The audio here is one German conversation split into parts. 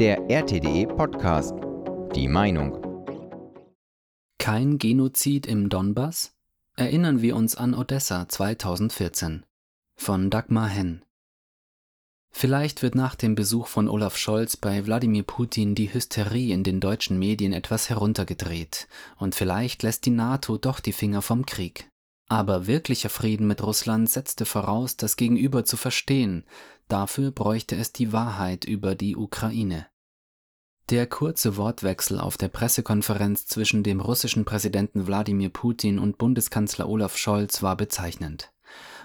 Der RTDE Podcast. Die Meinung. Kein Genozid im Donbass? Erinnern wir uns an Odessa 2014 von Dagmar Henn. Vielleicht wird nach dem Besuch von Olaf Scholz bei Wladimir Putin die Hysterie in den deutschen Medien etwas heruntergedreht und vielleicht lässt die NATO doch die Finger vom Krieg. Aber wirklicher Frieden mit Russland setzte voraus, das Gegenüber zu verstehen. Dafür bräuchte es die Wahrheit über die Ukraine. Der kurze Wortwechsel auf der Pressekonferenz zwischen dem russischen Präsidenten Wladimir Putin und Bundeskanzler Olaf Scholz war bezeichnend.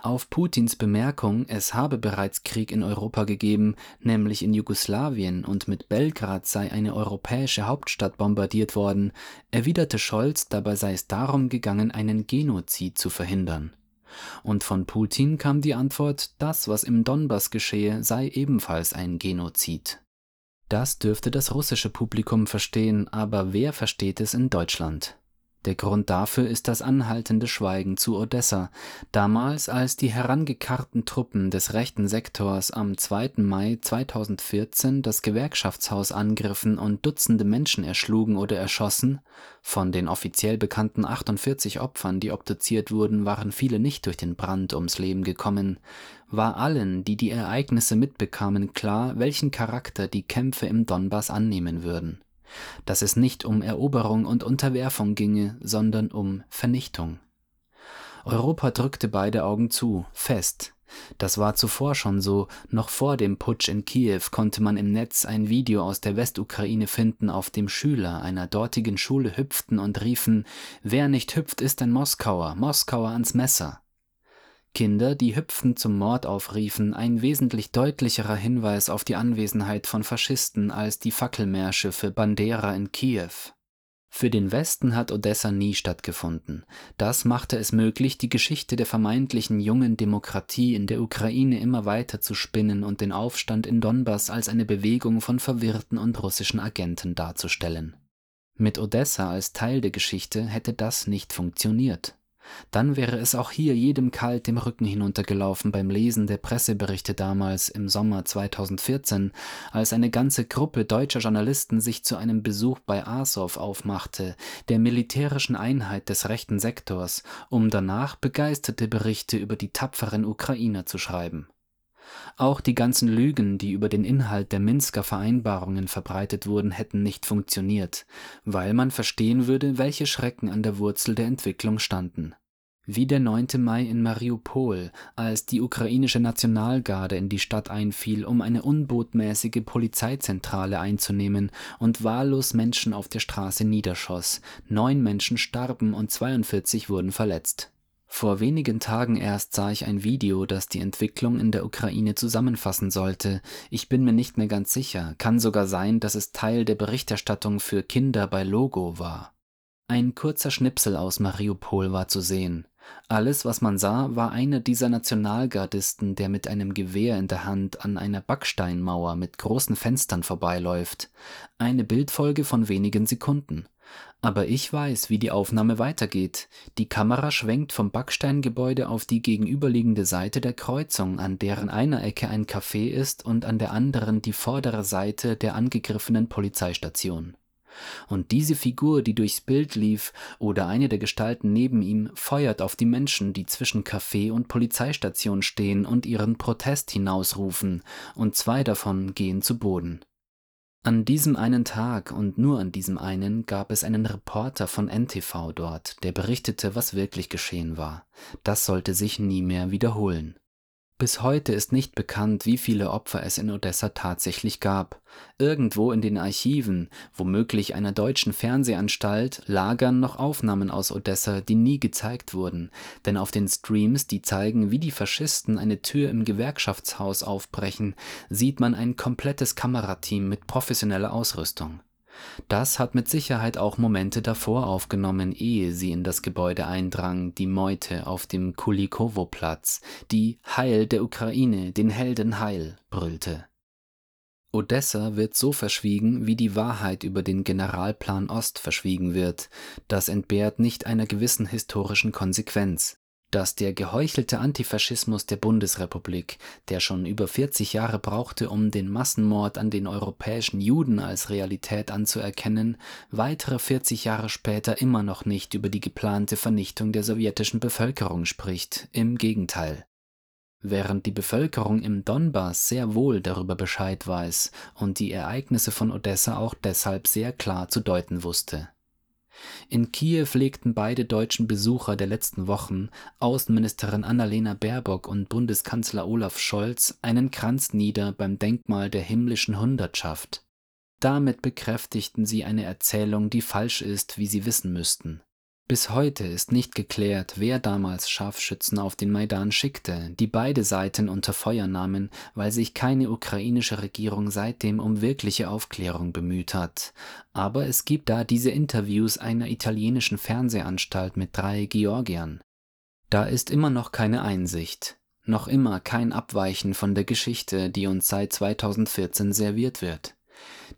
Auf Putins Bemerkung, es habe bereits Krieg in Europa gegeben, nämlich in Jugoslawien, und mit Belgrad sei eine europäische Hauptstadt bombardiert worden, erwiderte Scholz, dabei sei es darum gegangen, einen Genozid zu verhindern. Und von Putin kam die Antwort, das, was im Donbass geschehe, sei ebenfalls ein Genozid. Das dürfte das russische Publikum verstehen, aber wer versteht es in Deutschland? Der Grund dafür ist das anhaltende Schweigen zu Odessa, damals als die herangekarrten Truppen des rechten Sektors am 2. Mai 2014 das Gewerkschaftshaus angriffen und Dutzende Menschen erschlugen oder erschossen, von den offiziell bekannten 48 Opfern, die obduziert wurden, waren viele nicht durch den Brand ums Leben gekommen, war allen, die die Ereignisse mitbekamen, klar, welchen Charakter die Kämpfe im Donbass annehmen würden dass es nicht um Eroberung und Unterwerfung ginge, sondern um Vernichtung. Europa drückte beide Augen zu, fest. Das war zuvor schon so, noch vor dem Putsch in Kiew konnte man im Netz ein Video aus der Westukraine finden, auf dem Schüler einer dortigen Schule hüpften und riefen Wer nicht hüpft, ist ein Moskauer, Moskauer ans Messer. Kinder, die hüpfend zum Mord aufriefen, ein wesentlich deutlicherer Hinweis auf die Anwesenheit von Faschisten als die Fackelmärsche für Bandera in Kiew. Für den Westen hat Odessa nie stattgefunden. Das machte es möglich, die Geschichte der vermeintlichen jungen Demokratie in der Ukraine immer weiter zu spinnen und den Aufstand in Donbass als eine Bewegung von verwirrten und russischen Agenten darzustellen. Mit Odessa als Teil der Geschichte hätte das nicht funktioniert. Dann wäre es auch hier jedem kalt dem Rücken hinuntergelaufen beim Lesen der Presseberichte damals im Sommer 2014, als eine ganze Gruppe deutscher Journalisten sich zu einem Besuch bei Azov aufmachte, der militärischen Einheit des rechten Sektors, um danach begeisterte Berichte über die tapferen Ukrainer zu schreiben. Auch die ganzen Lügen, die über den Inhalt der Minsker Vereinbarungen verbreitet wurden, hätten nicht funktioniert, weil man verstehen würde, welche Schrecken an der Wurzel der Entwicklung standen. Wie der 9. Mai in Mariupol, als die ukrainische Nationalgarde in die Stadt einfiel, um eine unbotmäßige Polizeizentrale einzunehmen und wahllos Menschen auf der Straße niederschoss. Neun Menschen starben und 42 wurden verletzt. Vor wenigen Tagen erst sah ich ein Video, das die Entwicklung in der Ukraine zusammenfassen sollte. Ich bin mir nicht mehr ganz sicher, kann sogar sein, dass es Teil der Berichterstattung für Kinder bei Logo war. Ein kurzer Schnipsel aus Mariupol war zu sehen. Alles, was man sah, war einer dieser Nationalgardisten, der mit einem Gewehr in der Hand an einer Backsteinmauer mit großen Fenstern vorbeiläuft. Eine Bildfolge von wenigen Sekunden. Aber ich weiß, wie die Aufnahme weitergeht. Die Kamera schwenkt vom Backsteingebäude auf die gegenüberliegende Seite der Kreuzung, an deren einer Ecke ein Café ist und an der anderen die vordere Seite der angegriffenen Polizeistation. Und diese Figur, die durchs Bild lief, oder eine der Gestalten neben ihm, feuert auf die Menschen, die zwischen Café und Polizeistation stehen und ihren Protest hinausrufen, und zwei davon gehen zu Boden. An diesem einen Tag und nur an diesem einen gab es einen Reporter von NTV dort, der berichtete, was wirklich geschehen war. Das sollte sich nie mehr wiederholen. Bis heute ist nicht bekannt, wie viele Opfer es in Odessa tatsächlich gab. Irgendwo in den Archiven, womöglich einer deutschen Fernsehanstalt, lagern noch Aufnahmen aus Odessa, die nie gezeigt wurden, denn auf den Streams, die zeigen, wie die Faschisten eine Tür im Gewerkschaftshaus aufbrechen, sieht man ein komplettes Kamerateam mit professioneller Ausrüstung. Das hat mit Sicherheit auch Momente davor aufgenommen, ehe sie in das Gebäude eindrang, die Meute auf dem Kulikowo-Platz, die Heil der Ukraine, den Helden Heil brüllte. Odessa wird so verschwiegen, wie die Wahrheit über den Generalplan Ost verschwiegen wird. Das entbehrt nicht einer gewissen historischen Konsequenz. Dass der geheuchelte Antifaschismus der Bundesrepublik, der schon über 40 Jahre brauchte, um den Massenmord an den europäischen Juden als Realität anzuerkennen, weitere 40 Jahre später immer noch nicht über die geplante Vernichtung der sowjetischen Bevölkerung spricht, im Gegenteil. Während die Bevölkerung im Donbass sehr wohl darüber Bescheid weiß und die Ereignisse von Odessa auch deshalb sehr klar zu deuten wusste. In Kiew legten beide deutschen Besucher der letzten Wochen, Außenministerin Annalena Baerbock und Bundeskanzler Olaf Scholz, einen Kranz nieder beim Denkmal der himmlischen Hundertschaft. Damit bekräftigten sie eine Erzählung, die falsch ist, wie sie wissen müssten. Bis heute ist nicht geklärt, wer damals Scharfschützen auf den Maidan schickte, die beide Seiten unter Feuer nahmen, weil sich keine ukrainische Regierung seitdem um wirkliche Aufklärung bemüht hat. Aber es gibt da diese Interviews einer italienischen Fernsehanstalt mit drei Georgiern. Da ist immer noch keine Einsicht, noch immer kein Abweichen von der Geschichte, die uns seit 2014 serviert wird.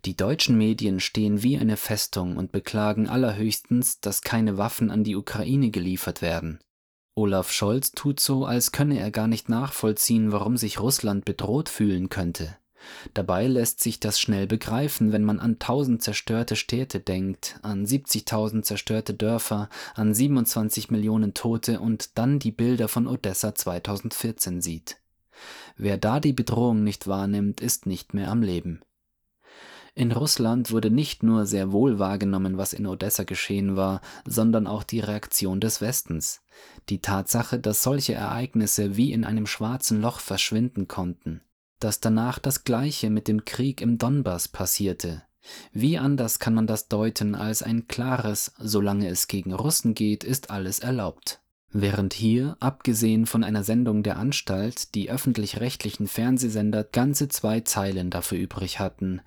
Die deutschen Medien stehen wie eine Festung und beklagen allerhöchstens, dass keine Waffen an die Ukraine geliefert werden. Olaf Scholz tut so, als könne er gar nicht nachvollziehen, warum sich Russland bedroht fühlen könnte. Dabei lässt sich das schnell begreifen, wenn man an tausend zerstörte Städte denkt, an 70.000 zerstörte Dörfer, an 27 Millionen Tote und dann die Bilder von Odessa 2014 sieht. Wer da die Bedrohung nicht wahrnimmt, ist nicht mehr am Leben. In Russland wurde nicht nur sehr wohl wahrgenommen, was in Odessa geschehen war, sondern auch die Reaktion des Westens. Die Tatsache, dass solche Ereignisse wie in einem schwarzen Loch verschwinden konnten. Dass danach das Gleiche mit dem Krieg im Donbass passierte. Wie anders kann man das deuten als ein klares, solange es gegen Russen geht, ist alles erlaubt. Während hier, abgesehen von einer Sendung der Anstalt, die öffentlich-rechtlichen Fernsehsender ganze zwei Zeilen dafür übrig hatten,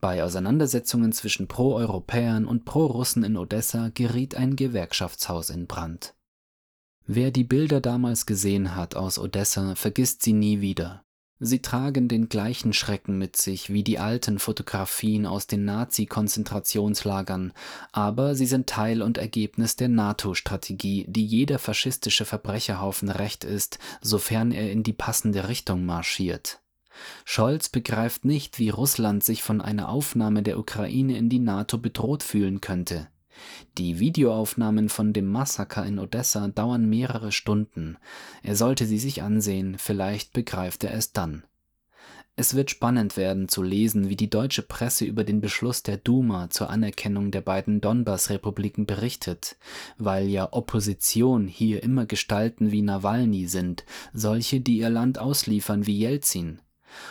bei Auseinandersetzungen zwischen Pro-Europäern und Pro-Russen in Odessa geriet ein Gewerkschaftshaus in Brand. Wer die Bilder damals gesehen hat aus Odessa, vergisst sie nie wieder. Sie tragen den gleichen Schrecken mit sich wie die alten Fotografien aus den Nazi-Konzentrationslagern, aber sie sind Teil und Ergebnis der NATO-Strategie, die jeder faschistische Verbrecherhaufen recht ist, sofern er in die passende Richtung marschiert. Scholz begreift nicht, wie Russland sich von einer Aufnahme der Ukraine in die NATO bedroht fühlen könnte. Die Videoaufnahmen von dem Massaker in Odessa dauern mehrere Stunden. Er sollte sie sich ansehen, vielleicht begreift er es dann. Es wird spannend werden zu lesen, wie die deutsche Presse über den Beschluss der Duma zur Anerkennung der beiden Donbass-Republiken berichtet, weil ja Opposition hier immer Gestalten wie Nawalny sind, solche, die ihr Land ausliefern wie Jelzin.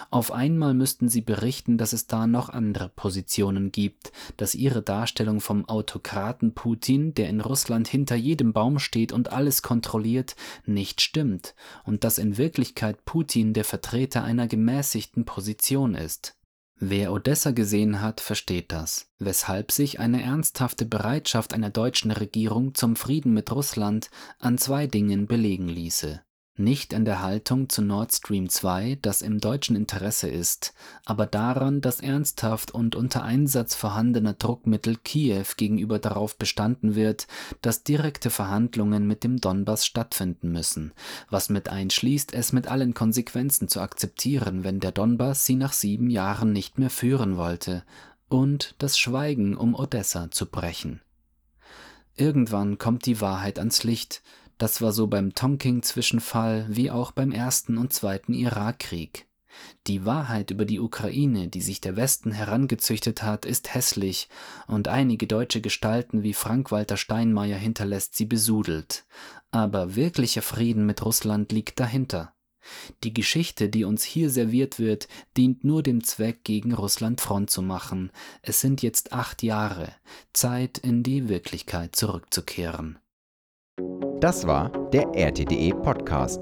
Auf einmal müssten sie berichten, dass es da noch andere Positionen gibt, dass ihre Darstellung vom Autokraten Putin, der in Russland hinter jedem Baum steht und alles kontrolliert, nicht stimmt und dass in Wirklichkeit Putin der Vertreter einer gemäßigten Position ist. Wer Odessa gesehen hat, versteht das, weshalb sich eine ernsthafte Bereitschaft einer deutschen Regierung zum Frieden mit Russland an zwei Dingen belegen ließe nicht in der Haltung zu Nord Stream 2, das im deutschen Interesse ist, aber daran, dass ernsthaft und unter Einsatz vorhandener Druckmittel Kiew gegenüber darauf bestanden wird, dass direkte Verhandlungen mit dem Donbass stattfinden müssen, was mit einschließt, es mit allen Konsequenzen zu akzeptieren, wenn der Donbass sie nach sieben Jahren nicht mehr führen wollte, und das Schweigen um Odessa zu brechen. Irgendwann kommt die Wahrheit ans Licht, das war so beim Tonking-Zwischenfall wie auch beim ersten und zweiten Irakkrieg. Die Wahrheit über die Ukraine, die sich der Westen herangezüchtet hat, ist hässlich, und einige deutsche Gestalten wie Frank-Walter Steinmeier hinterlässt sie besudelt. Aber wirklicher Frieden mit Russland liegt dahinter. Die Geschichte, die uns hier serviert wird, dient nur dem Zweck, gegen Russland Front zu machen. Es sind jetzt acht Jahre, Zeit, in die Wirklichkeit zurückzukehren. Das war der RTDE Podcast.